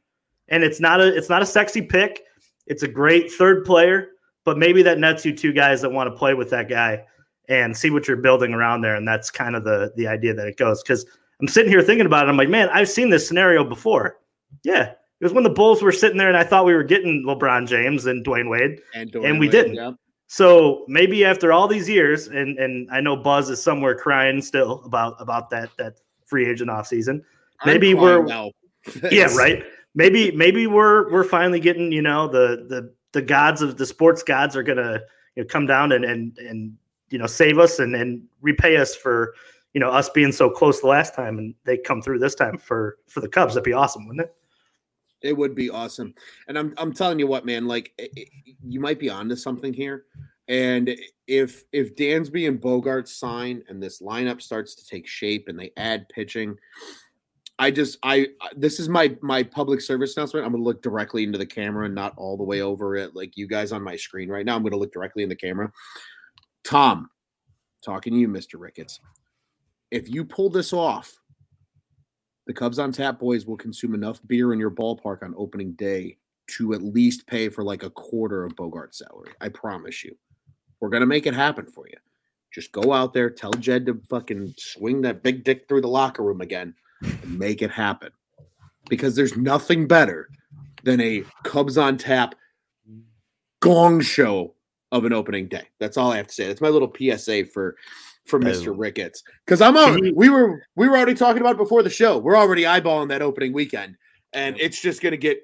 And it's not a it's not a sexy pick. It's a great third player, but maybe that nets you two guys that want to play with that guy and see what you're building around there. And that's kind of the the idea that it goes. Because I'm sitting here thinking about it. I'm like, man, I've seen this scenario before. Yeah. It was when the Bulls were sitting there and I thought we were getting LeBron James and Dwyane Wade. And, And we Wade, didn't. yeah. So maybe after all these years, and and I know Buzz is somewhere crying still about about that that free agent offseason. I'm Maybe we're-. Yeah, right. Maybe maybe we're we're finally getting you know the the the gods of the sports gods are gonna you know, come down and and and you know save us and and repay us for you know us being so close the last time and they come through this time for for the Cubs. That'd be awesome, wouldn't it? It would be awesome. And I'm I'm telling you what, man, like you might be onto something here. And if if Dansby and Bogaerts sign and this lineup starts to take shape and they add pitching, I just I this is my my public service announcement. I'm gonna look directly into the camera and not all the way over it like you guys on my screen right now. I'm gonna look directly in the camera. Tom, talking to you, Mr. Ricketts. If you pull this off, the Cubs on Tap boys will consume enough beer in your ballpark on opening day to at least pay for like a quarter of Bogaerts' salary. I promise you. We're gonna make it happen for you. Just go out there, tell Jed to fucking swing that big dick through the locker room again and make it happen. Because there's nothing better than a Cubs on Tap gong show of an opening day. That's all I have to say. That's my little PSA for for Mr. Oh. Ricketts. Because I'm you- We were we were already talking about it before the show. We're already eyeballing that opening weekend, and it's just going to get.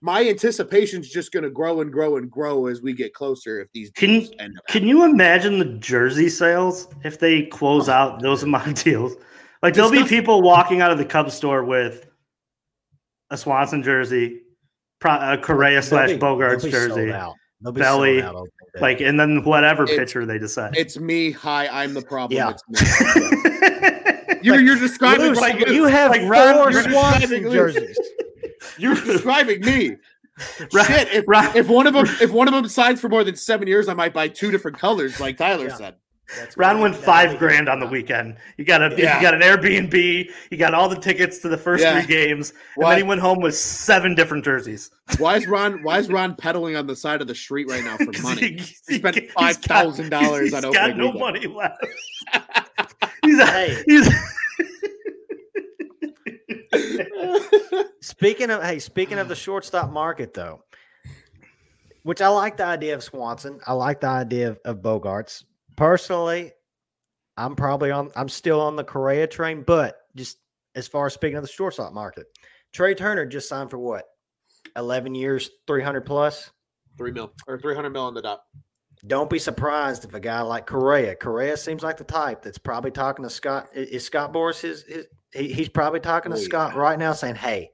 My anticipation's just going to grow and grow and grow as we get closer. If these Can- deals end up Can you imagine the jersey sales if they close oh. out those amount of deals? Like there'll be people walking out of the Cubs store with a Swanson jersey, pro, a Correa slash Bogaerts they'll be sold jersey, out. They'll Belly, sold out opening day. like, and then whatever It- pitcher they decide. It's me. Hi, I'm the problem. Yeah. It's me. You're, you're describing Luce, like you have like Ron- four Swanson jerseys. You're describing me. Ron- Shit. If, Ron- if one of them if one of them signs for more than seven years, I might buy two different colors, like Tyler Yeah. said. That's Ron what- went five grand on the weekend. You got a Yeah. you got an Airbnb. You got all the tickets to the first Yeah. three games, and Why- then he went home with seven different jerseys. Why is Ron? Why is Ron pedaling on the side of the street right now for money? he- He spent he's five got- thousand dollars on He's got opening no weekend. money left. he's a, Hey. he's Speaking of hey, speaking of the shortstop market though, which I like the idea of Swanson. I like the idea of, of Bogaerts. Personally, I'm probably on I'm still on the Correa train, but just as far as speaking of the shortstop market, Trea Turner just signed for what? 11 years, 300 plus. Three mil or three hundred mil on the dot. Don't be surprised if a guy like Correa, Correa seems like the type that's probably talking to Scott. Is Scott Boras his, his he's probably talking to Oh, Scott yeah. right now saying, Hey,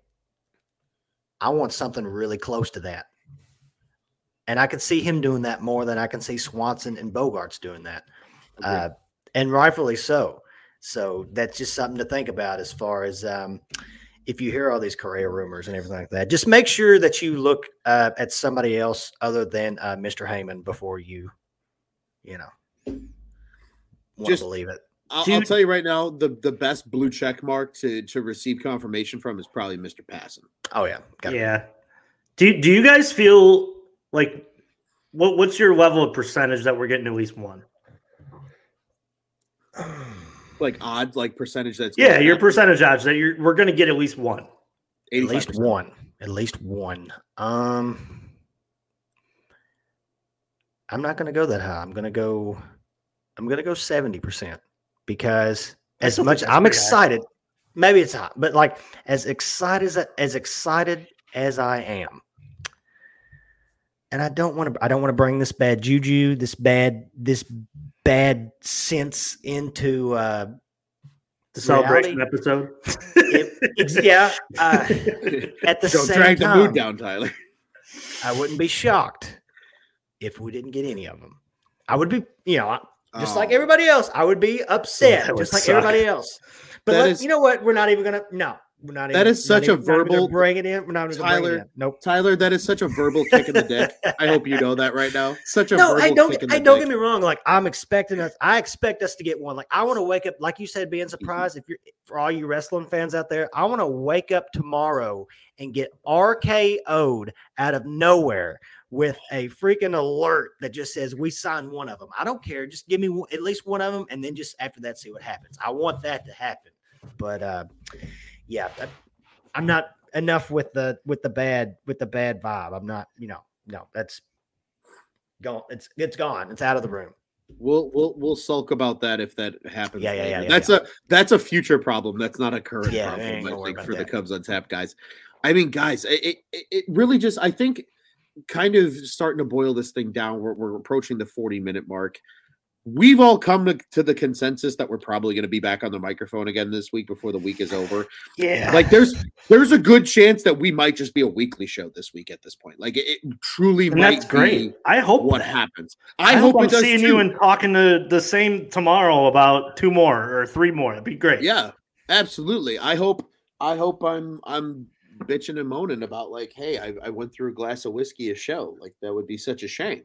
I want something really close to that. And I can see him doing that more than I can see Swanson and Bogaerts doing that. Uh, and rightfully so. So that's just something to think about as far as um, if you hear all these Correa rumors and everything like that, just make sure that you look uh, at somebody else other than uh, Mr. Heyman before you, you know, want Just- to believe it. I'll, I'll tell you right now, the the best blue check mark to to receive confirmation from is probably Mr. Passan. Oh yeah, got it. Yeah. Do do you guys feel like what what's your level of percentage that we're getting at least one? Like odds, like percentage that's Yeah, your percentage odds that you're we're gonna get at least one. At least one. At least one. Um, I'm not going to go that high. I'm going to go. I'm going to go seventy percent because as much I'm pretty high. excited. Maybe it's hot, but like as excited as as excited as I am, and I don't want to. I don't want to bring this bad juju, this bad this bad sense into. uh The celebration Reality- episode. it, Yeah. Uh, at the Don't same drag the mood down, Tyler. I wouldn't be shocked if we didn't get any of them. I would be, you know, just like Oh. everybody else. I would be upset, That would just like suck. everybody else. But let- is- you know what? We're not even gonna. No, we're not. That even, is such a even- not even gonna verbal- Bring it in. We're not even gonna bring Tyler. Nope. Tyler, that is such a verbal kick in the dick. I hope you know that right now. Such a No, verbal hey, don't kick in hey, the don't dick. get me wrong. Like I'm expecting us. I expect us to get one. Like I want to wake up, like you said, being surprised. If you're for all you wrestling fans out there, I want to wake up tomorrow and get RKO'd out of nowhere with a freaking alert that just says we signed one of them. I don't care. Just give me one, at least one of them, and then just after that, see what happens. I want that to happen. But uh, yeah, I'm not enough with the with the bad with the bad vibe. I'm not. You know, no, that's gone. It's it's gone. It's out of the room. We'll we'll we'll sulk about that if that happens. Yeah, yeah, yeah, yeah, That's a that's a future problem. That's not a current Yeah, problem. I think for the that. Cubs on tap guys. I mean, guys, it, it it really just I think kind of starting to boil this thing down. We're we're approaching the forty minute mark. We've all come to, to the consensus that we're probably going to be back on the microphone again this week before the week is over. Yeah. Like there's there's a good chance that we might just be a weekly show this week at this point. Like it, it truly and might that's great. I hope what that. happens. I, I, hope, hope, I'm seeing too. you and talking to the same tomorrow about two more or three more. That'd be great. Yeah, absolutely. I hope I hope I'm I'm bitching and moaning about like, hey, I, I went through a glass of whiskey a show. Like that would be such a shame.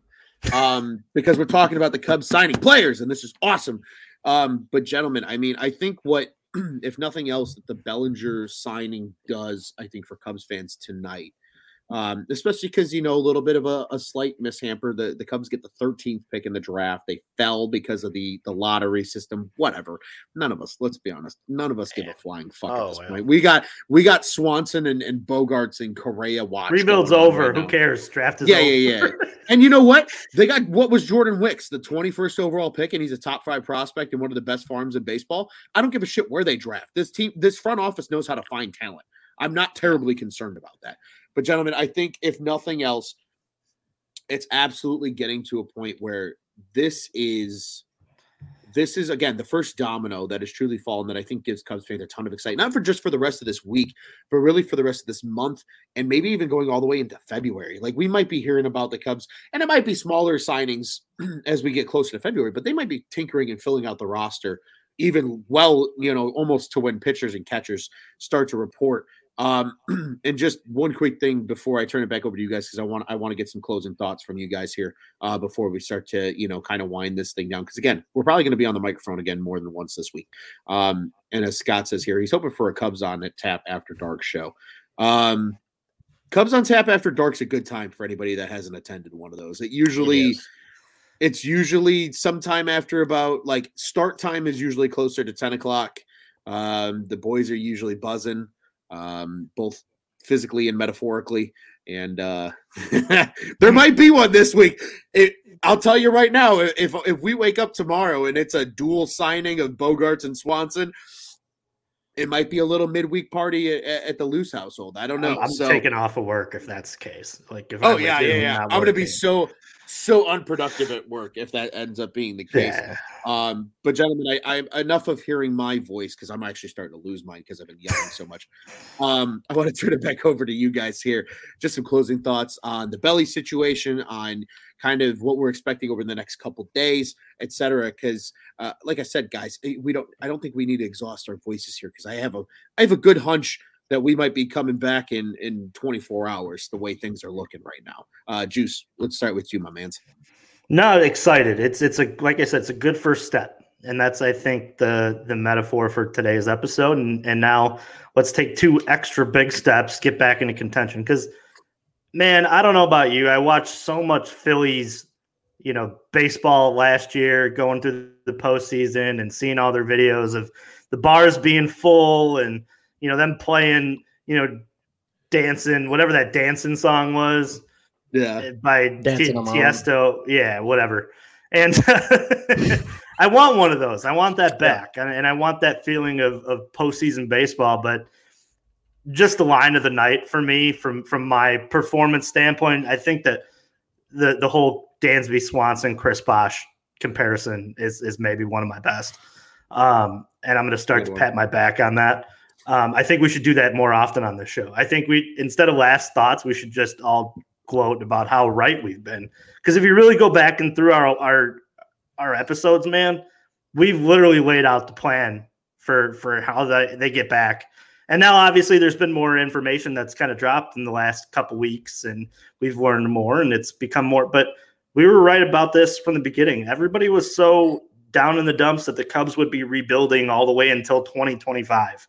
Um, because we're talking about the Cubs signing players, and this is awesome. Um, but gentlemen, I mean, I think what if nothing else that the Bellinger signing does, I think for Cubs fans tonight. Um, especially because you know a little bit of a, a slight mishamper. The the Cubs get the 13th pick in the draft. They fell because of the the lottery system. Whatever none of us let's be honest none of us give a flying fuck Oh, at this point we got we got swanson and, and bogaerts and correa watch Rebuild's over. right Who cares? Draft is yeah over. yeah yeah and you know what they got what was jordan wicks the 21st overall pick and he's a top five prospect in one of the best farms in baseball i don't give a shit where they draft this team this front office knows how to find talent i'm not terribly concerned about that but gentlemen i think if nothing else it's absolutely getting to a point where this is this is again the first domino that has truly fallen that I think gives Cubs fans a ton of excitement, not for just for the rest of this week, but really for the rest of this month and maybe even going all the way into February. Like we might be hearing about the Cubs, and it might be smaller signings as we get closer to February, but they might be tinkering and filling out the roster even well, you know, almost to when pitchers and catchers start to report. Um, and just one quick thing before I turn it back over to you guys, because I want I want to get some closing thoughts from you guys here uh, before we start to you know kind of wind this thing down. Because again, we're probably going to be on the microphone again more than once this week. Um, and as Scott says here, he's hoping for a Cubs on at Tap After Dark show. Um, Cubs on Tap After Dark's a good time for anybody that hasn't attended one of those. It usually is. it's usually sometime after about like start time is usually closer to 10 o'clock. Um, the boys are usually buzzing, um, both physically and metaphorically. And uh, there might be one this week. It, I'll tell you right now, if if we wake up tomorrow and it's a dual signing of Bogaerts and Swanson, it might be a little midweek party at, at the Luce household. I don't know. I'm So- taking off of work if that's the case. Like if Oh I'm yeah, yeah, yeah. I'm gonna be so so unproductive at work if that ends up being the case. Yeah. Um, but gentlemen, I, I enough of hearing my voice because I'm actually starting to lose mine because I've been yelling so much. Um, I want to turn it back over to you guys here. Just some closing thoughts on the belly situation, on kind of what we're expecting over the next couple days, etc. Because, uh, like I said, guys, eh, we don't. I don't think we need to exhaust our voices here because I have a I have a good hunch that we might be coming back in in 24 hours the way things are looking right now. Uh, Juice, let's start with you, my man. not excited. It's it's a like I said, it's a good first step, and that's I think the the metaphor for today's episode. And and now let's take two extra big steps, get back into contention. Because man, I don't know about you, I watched so much Phillies, you know, baseball last year, going through the postseason and seeing all their videos of the bars being full and you know them playing, you know, dancing, whatever that dancing song was Yeah. by Dancing T- on My Own. Tiesto. Yeah, whatever. And I want one of those. I want that back, and, and I want that feeling of of postseason baseball. But just the line of the night for me, from from my performance standpoint, I think that the the whole Dansby Swanson Chris Bosh comparison is is maybe one of my best. Um, and I'm going to start Good to one. pat my back on that. Um, I think we should do that more often on this show. I think we instead of last thoughts, we should just all gloat about how right we've been. Because if you really go back and through our our our episodes, man, we've literally laid out the plan for for how they, they get back. And now obviously there's been more information that's kind of dropped in the last couple weeks and we've learned more and it's become more but we were right about this from the beginning. Everybody was so down in the dumps that the Cubs would be rebuilding all the way until 2025.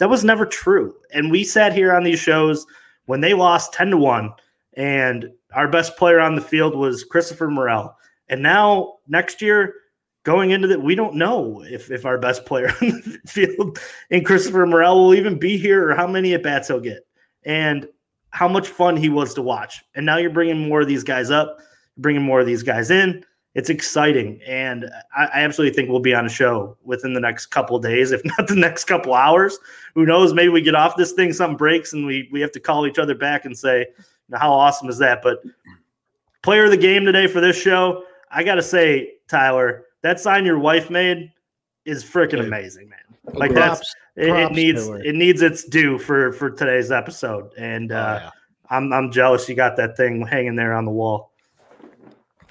That was never true. And we sat here on these shows when they lost 10 to 1 and our best player on the field was Christopher Morel. And now next year, going into that, we don't know if, if our best player on the field and Christopher Morel will even be here or how many at bats he'll get and how much fun he was to watch. And now you're bringing more of these guys up, bringing more of these guys in. It's exciting. And I, I absolutely think we'll be on a show within the next couple of days, if not the next couple hours. Who knows? Maybe we get off this thing, something breaks, and we, we have to call each other back and say, how awesome is that? But player of the game today for this show, I got to say, Tyler, that sign your wife made is freaking amazing, man. Like Agreed. that's it, it needs her. it needs its due for for today's episode, and Oh, uh, yeah. I'm I'm jealous you got that thing hanging there on the wall.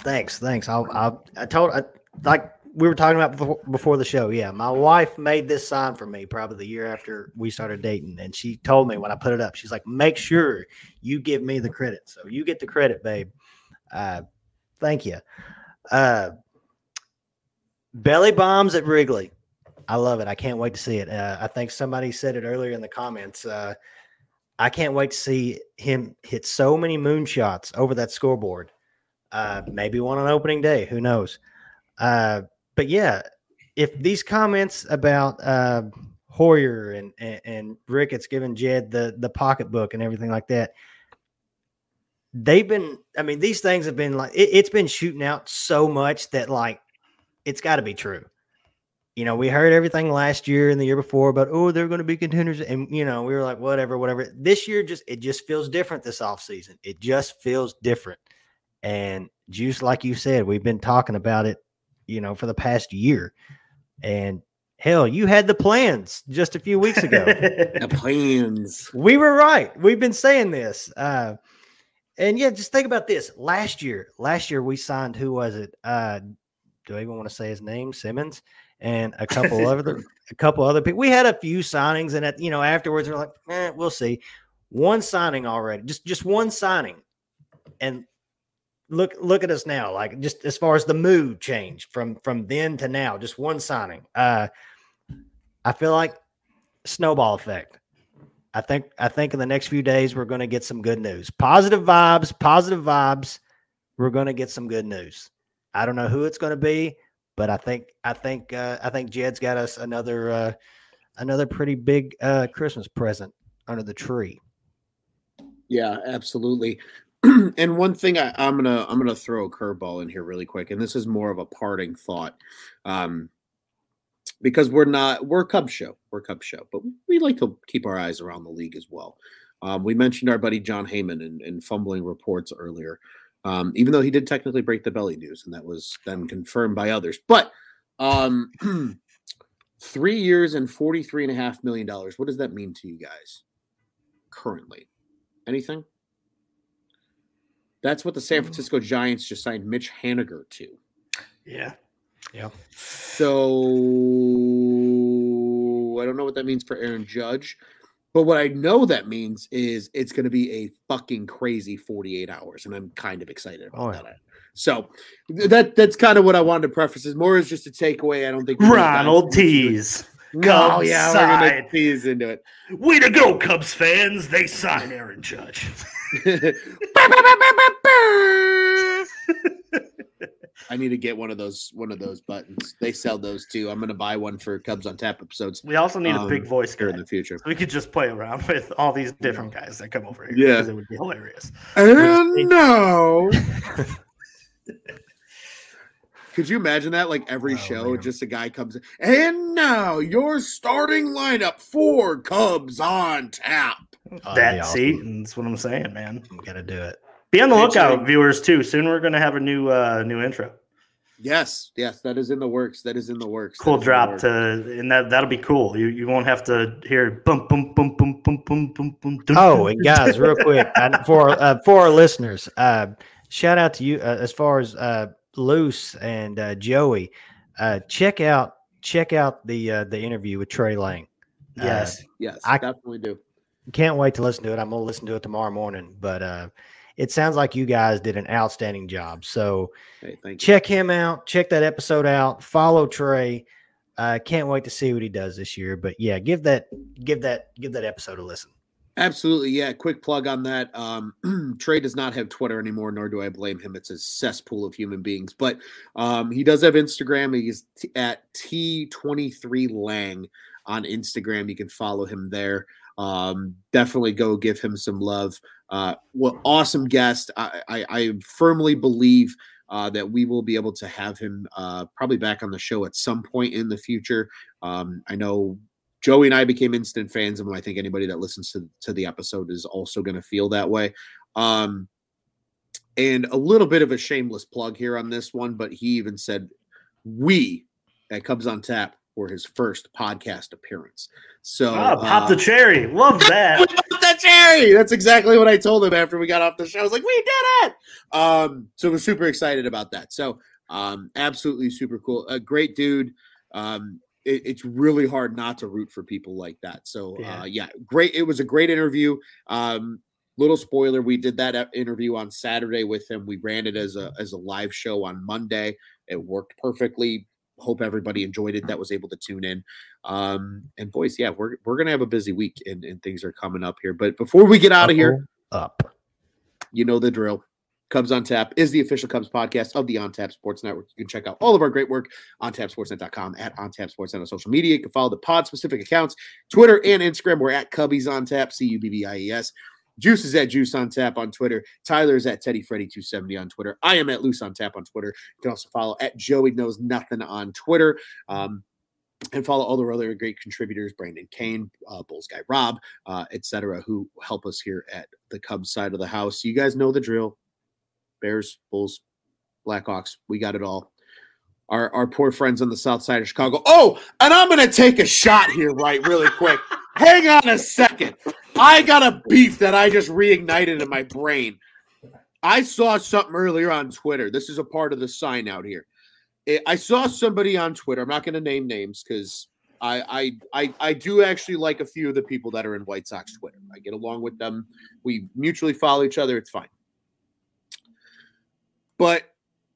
Thanks, thanks. I'll, I'll, I told, I, like we were talking about before, before the show. Yeah, my wife made this sign for me probably the year after we started dating, and she told me when I put it up, she's like, "Make sure you give me the credit." So you get the credit, babe. Uh, thank you. Uh, belly bombs at Wrigley. I love it. I can't wait to see it. Uh, I think somebody said it earlier in the comments. Uh, I can't wait to see him hit so many moonshots over that scoreboard. Uh, maybe one on opening day. Who knows? Uh, but yeah, if these comments about uh, Hoyer and, and and Ricketts giving Jed the the pocketbook and everything like that, they've been. I mean, these things have been like it, it's been shooting out so much that like it's got to be true. You know, we heard everything last year and the year before about oh they're going to be contenders, and you know we were like whatever, whatever. This year just it just feels different this offseason. It just feels different. And Juice, like you said, we've been talking about it, you know, for the past year. And hell, you had the plans just a few weeks ago. The plans. we were right. We've been saying this. Uh, and yeah, just think about this. Last year, last year we signed who was it? Uh, do I even want to say his name? Simmons and a couple other a couple other people. We had a few signings, and at you know afterwards we're like, eh, we'll see. One signing already, just just one signing, and look look at us now. Like just as far as the mood change from from then to now, just one signing. Uh, I feel like snowball effect. I think I think in the next few days we're going to get some good news. Positive vibes, positive vibes. We're going to get some good news. I don't know who it's going to be, but I think I think uh, I think Jed's got us another uh, another pretty big uh, Christmas present under the tree. Yeah, absolutely. and one thing I, I'm gonna I'm gonna throw a curveball in here really quick, and this is more of a parting thought, um, because we're not we're a Cub show, we're a Cub show, but we like to keep our eyes around the league as well. Um, we mentioned our buddy Jon Heyman in, in fumbling reports earlier, um, even though he did technically break the belly news, and that was then confirmed by others. But um, three years and forty three and a half million dollars. What does that mean to you guys currently? Anything? That's what the San mm. Francisco Giants just signed Mitch Haniger to. yeah. Yeah. So I don't know what that means for Aaron Judge. But what I know that means is it's going to be a fucking crazy 48 hours, and I'm kind of excited about Oh, yeah. that. So that that's kind of what I wanted to preface. Is more is just a takeaway. I don't think we're gonna dive Ronald too much it. Tease. No, Cubs yeah, we're gonna side. tease into it. Way to go, Cubs fans. They sign Aaron Judge. I need to get one of those one of those buttons. They sell those too. I'm gonna buy one for Cubs on Tap episodes We also need a Um, big voice guy. in the future. We could just play around with all these different guys that come over here. Yeah. because it would be hilarious. And no. Could you imagine that? Like every Oh, show, man. just a guy comes in. And now your starting lineup for Cubs on tap. Oh, that'd see, awesome. and that's what I'm saying, man. I'm gonna do it. Be on the lookout, Eventually- viewers. Too soon, we're going to have a new uh new intro. Yes, yes, that is in the works. That is in the works. Cool is in the drop works. to, and that that'll be cool. You you won't have to hear boom boom boom boom boom boom boom boom. dun, Oh, and guys, real quick, for uh, for our listeners, uh, shout out to you uh, as far as uh, Luce and uh, Joey. Uh, check out check out the uh, the interview with Trey Lang. Uh, yes, Yes, I- definitely do. can't wait to listen to it. I'm gonna listen to it tomorrow morning. But uh, it sounds like you guys did an outstanding job. So Hey, check him out. Check that episode out. Follow Trey. Uh, can't wait to see what he does this year. But yeah, give that give that give that episode a listen. Absolutely, yeah. Quick plug on that. Um, Trey does not have Twitter anymore, nor do I blame him. It's a cesspool of human beings, but um, he does have Instagram. He's t- at T23 Lang on Instagram. You can follow him there. Um, definitely go give him some love. Uh, well, awesome guest. I, I, I firmly believe uh, that we will be able to have him uh, probably back on the show at some point in the future. Um, I know Joey and I became instant fans of him. I think anybody that listens to, to the episode is also going to feel that way. Um, and a little bit of a shameless plug here on this one, but he even said we at Cubs on Tap were his first podcast appearance. So Ah, pop the uh, cherry. Love that. popped that cherry. That's exactly what I told him after we got off the show. I was like, we did it. Um, so we're super excited about that. So um, absolutely super cool. A great dude. Um, it- it's really hard not to root for people like that. So Yeah. uh, yeah, great. It was a great interview. Um, little spoiler: we did that uh, interview on Saturday with him. We ran it as a as a live show on Monday. It worked perfectly. Hope everybody enjoyed it. That was able to tune in. Um, and boys, yeah, we're we're gonna have a busy week and, and things are coming up here. But before we get out of here, Up. you know the drill. Cubs on Tap is the official Cubs podcast of the On Tap Sports Network. You can check out all of our great work on tapsportsnet.com at On Tap Sportsnet on social media. You can follow the pod specific accounts, Twitter and Instagram. We're at Cubbies on Tap, C U B B I E S. Juice is at Juice on Tap on Twitter. Tyler is at Teddy Freddy 270 on Twitter. I am at Loose on Tap on Twitter. You can also follow at Joey Knows Nothing on Twitter. Um, and follow all the other great contributors, Brandon Kane, uh, Bulls guy Rob, uh, etc., who help us here at the Cubs side of the house. You guys know the drill. Bears, Bulls, Blackhawks, we got it all. Our our poor friends on the south side of Chicago. Oh, and I'm gonna take a shot here, right, really quick. Hang on a second. I got a beef that I just reignited in my brain. I saw something earlier on Twitter. This is a part of the sign out here. I- I saw somebody on Twitter. I'm not going to name names because I, I I I do actually like a few of the people that are in White Sox Twitter. I get along with them. We mutually follow each other. It's fine. But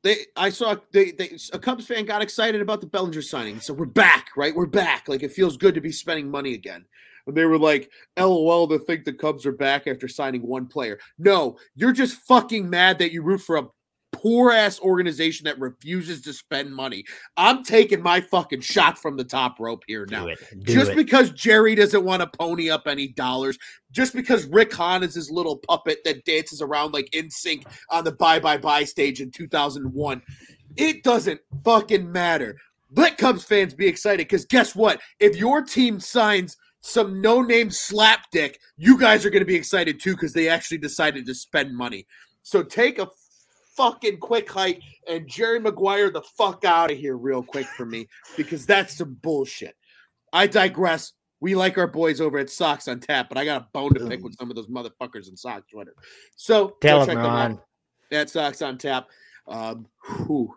they, I saw they, they a Cubs fan got excited about the Bellinger signing. So we're back, right? We're back. Like it feels good to be spending money again. And they were like, "LOL," to think the Cubs are back after signing one player. No, you're just fucking mad that you root for a poor ass organization that refuses to spend money. I'm taking my fucking shot from the top rope here now. Do it. Do Just it. because Jerry doesn't want to pony up any dollars, just because Rick Hahn is his little puppet that dances around like NSYNC on the bye bye bye stage in 2001, it doesn't fucking matter. Let Cubs fans be excited because guess what? If your team signs some no name slapdick, you guys are going to be excited too because they actually decided to spend money. So take a fucking quick hike and Jerry Maguire the fuck out of here real quick for me because that's some bullshit. I digress. We like our boys over at Sox on Tap, but I got a bone to pick with some of those motherfuckers in Sox Twitter. So Tell them out Ron. at Sox on Tap. Um, whew.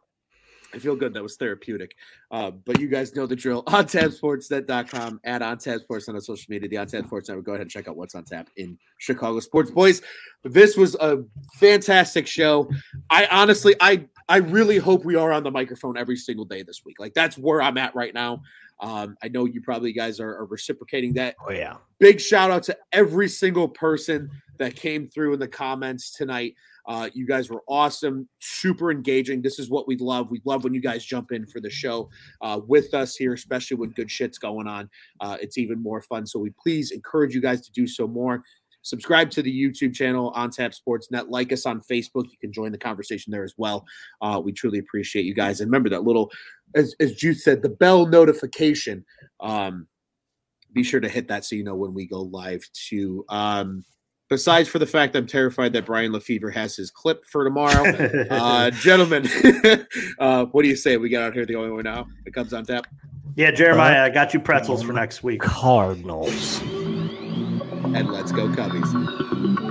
I feel good. That was therapeutic. Uh, but you guys know the drill. OnTapSportsNet.com at OnTapSports on social media. The on OnTap Sports Network. Go ahead and check out what's on tap in Chicago sports. Boys, this was a fantastic show. I honestly, I I really hope we are on the microphone every single day this week. Like that's where I'm at right now. Um, I know you probably guys are, are reciprocating that. Oh yeah. Big shout out to every single person that came through in the comments tonight. Uh, you guys were awesome, super engaging. This is what we love. We love when you guys jump in for the show uh, with us here, especially when good shit's going on. Uh, it's even more fun. So we please encourage you guys to do so more. Subscribe to the YouTube channel on Tap Sports Net. Like us on Facebook. You can join the conversation there as well. Uh, we truly appreciate you guys. And remember that little, as, as Jude said, the bell notification. Um, be sure to hit that so you know when we go live too. Um, besides for the fact I'm terrified that Brian Lefevre has his clip for tomorrow. uh, gentlemen, uh, what do you say? We get out here the only way now. It comes on tap. Yeah, Jeremiah, I got you pretzels for next week. Cardinals. And let's go, Cubbies.